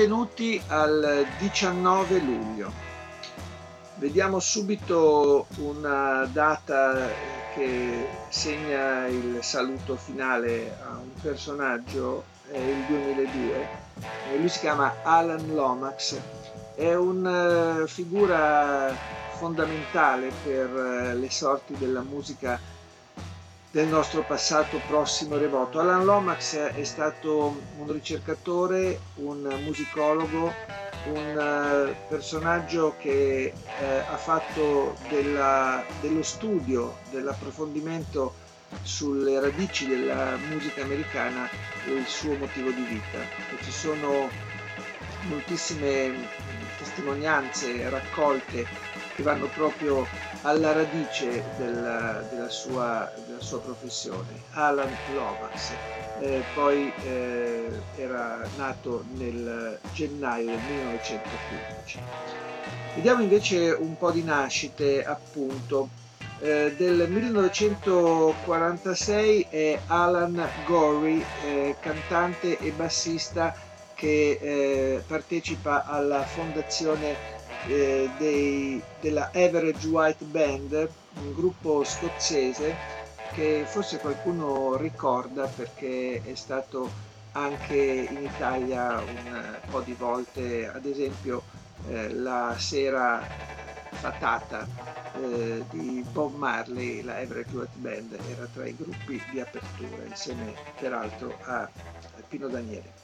Benvenuti al 19 luglio. Vediamo subito una data che segna il saluto finale a un personaggio, è il 2002. Lui si chiama Alan Lomax, è una figura fondamentale per le sorti della musica del nostro passato prossimo e remoto. Alan Lomax è stato un ricercatore, un musicologo, un eh, personaggio che eh, ha fatto della, dello studio, dell'approfondimento sulle radici della musica americana il suo motivo di vita. E ci sono moltissime testimonianze raccolte che vanno proprio alla radice della, della, sua, della sua, professione. Alan Lomax, eh, poi eh, era nato nel gennaio del 1915. Vediamo invece un po' di nascite, appunto. Eh, del 1946 è Alan Gorey, eh, cantante e bassista che eh, partecipa alla fondazione eh, dei, della Average White Band, un gruppo scozzese che forse qualcuno ricorda perché è stato anche in Italia un po' di volte, ad esempio eh, la sera fatata eh, di Bob Marley, la Average White Band era tra i gruppi di apertura, insieme peraltro a Pino Daniele.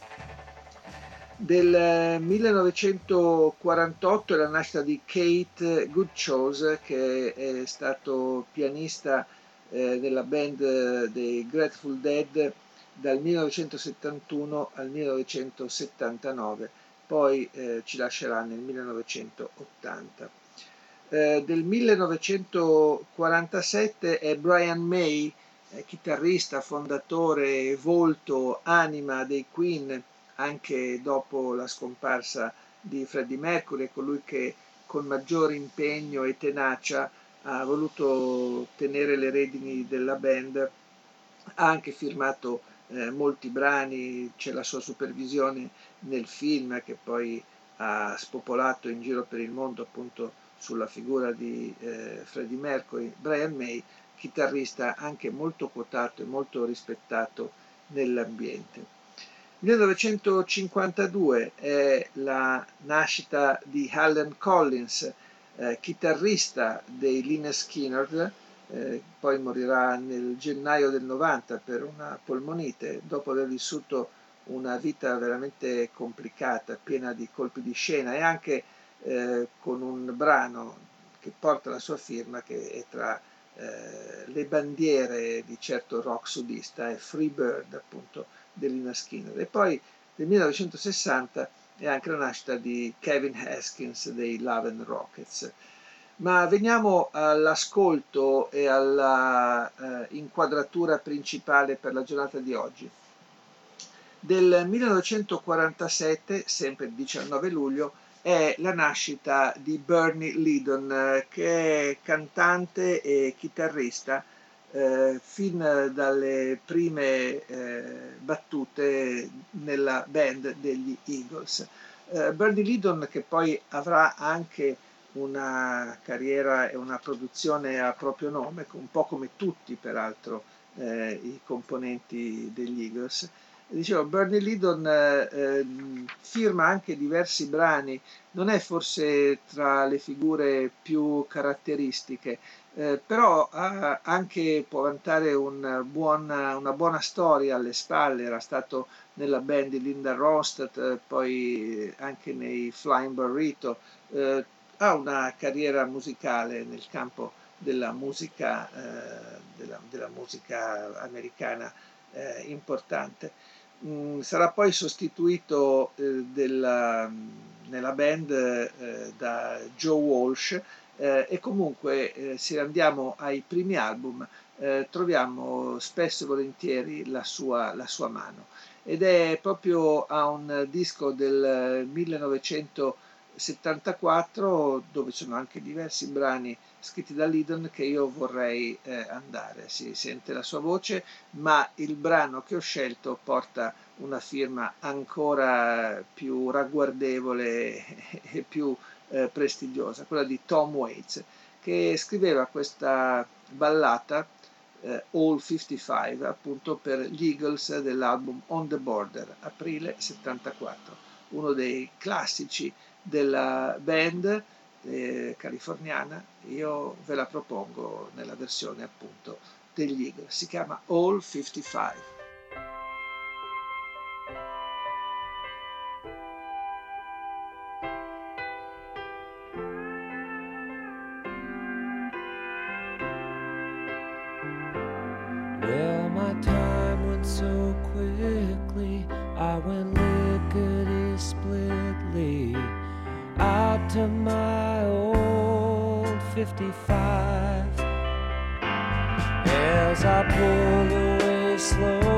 Del 1948 è la nascita di Kate Goodchose, che è stato pianista eh, della band dei Grateful Dead dal 1971 al 1979, poi eh, ci lascerà nel 1980. Eh, del 1947 è Brian May, eh, chitarrista, fondatore, volto, anima dei Queen, anche dopo la scomparsa di Freddie Mercury, colui che con maggiore impegno e tenacia ha voluto tenere le redini della band, ha anche firmato eh, molti brani, c'è la sua supervisione nel film che poi ha spopolato in giro per il mondo appunto sulla figura di eh, Freddie Mercury, Brian May, chitarrista anche molto quotato e molto rispettato nell'ambiente. 1952 è la nascita di Alan Collins, eh, chitarrista dei Lynyrd Skynyrd, eh, poi morirà nel gennaio del 90 per una polmonite, dopo aver vissuto una vita veramente complicata, piena di colpi di scena e anche eh, con un brano che porta la sua firma che è tra eh, le bandiere di certo rock sudista, è Free Bird appunto dell'Ina Skinner. E poi nel 1960 è anche la nascita di Kevin Haskins dei Love Rockets. Ma veniamo all'ascolto e alla eh, inquadratura principale per la giornata di oggi. Del 1947, sempre il 19 luglio, è la nascita di Bernie Lydon, che è cantante e chitarrista eh, fin dalle prime eh, battute nella band degli Eagles. Eh, Bernie Lydon che poi avrà anche una carriera e una produzione a proprio nome, un po' come tutti peraltro eh, i componenti degli Eagles. Dicevo, Bernie Lydon eh, ehm, firma anche diversi brani, non è forse tra le figure più caratteristiche, eh, però ha anche può vantare un buon, una buona storia alle spalle, era stato nella band di Linda Ronstadt, eh, poi anche nei Flying Burrito, eh, ha una carriera musicale nel campo della musica, eh, della, della musica americana eh, importante. mh, sarà poi sostituito eh, della, nella band eh, da Joe Walsh eh, e comunque eh, se andiamo ai primi album eh, troviamo spesso e volentieri la sua, la sua mano ed è proprio a un disco del 1974 dove sono anche diversi brani scritti da Lydon che io vorrei eh, andare. Si sente la sua voce, ma il brano che ho scelto porta una firma ancora più ragguardevole e più eh, prestigiosa, quella di Tom Waits, che scriveva questa ballata eh, All 55 appunto per gli Eagles dell'album On the Border, aprile 74, uno dei classici della band eh, californiana, io ve la propongo nella versione appunto degli Eagles, si chiama All 55. so quickly. I went lickety splitly out to my old 55 as I pulled away slowly.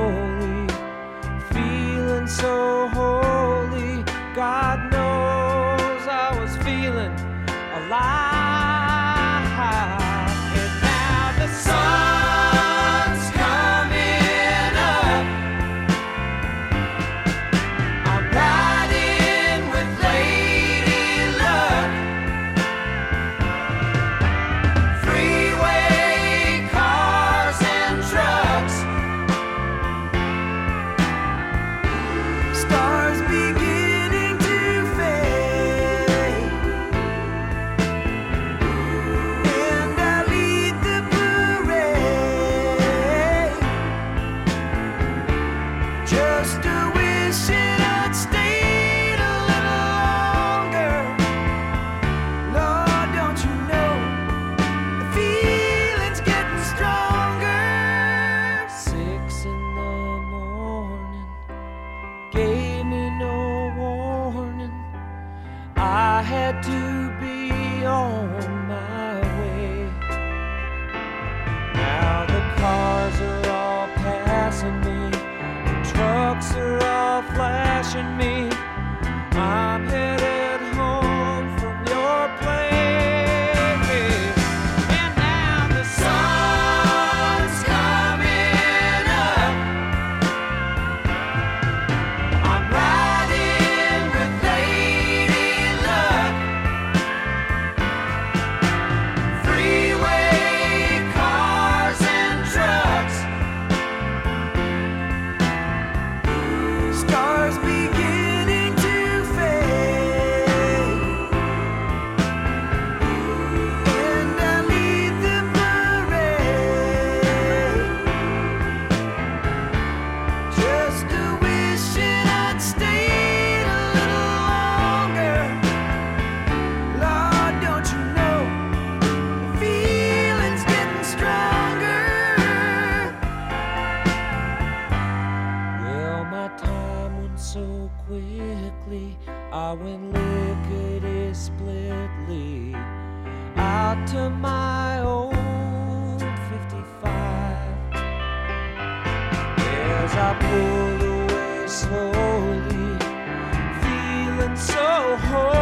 lights are all flashing me. quickly. I went lickety splitly out to my old 55. As I pull away slowly, feeling so whole.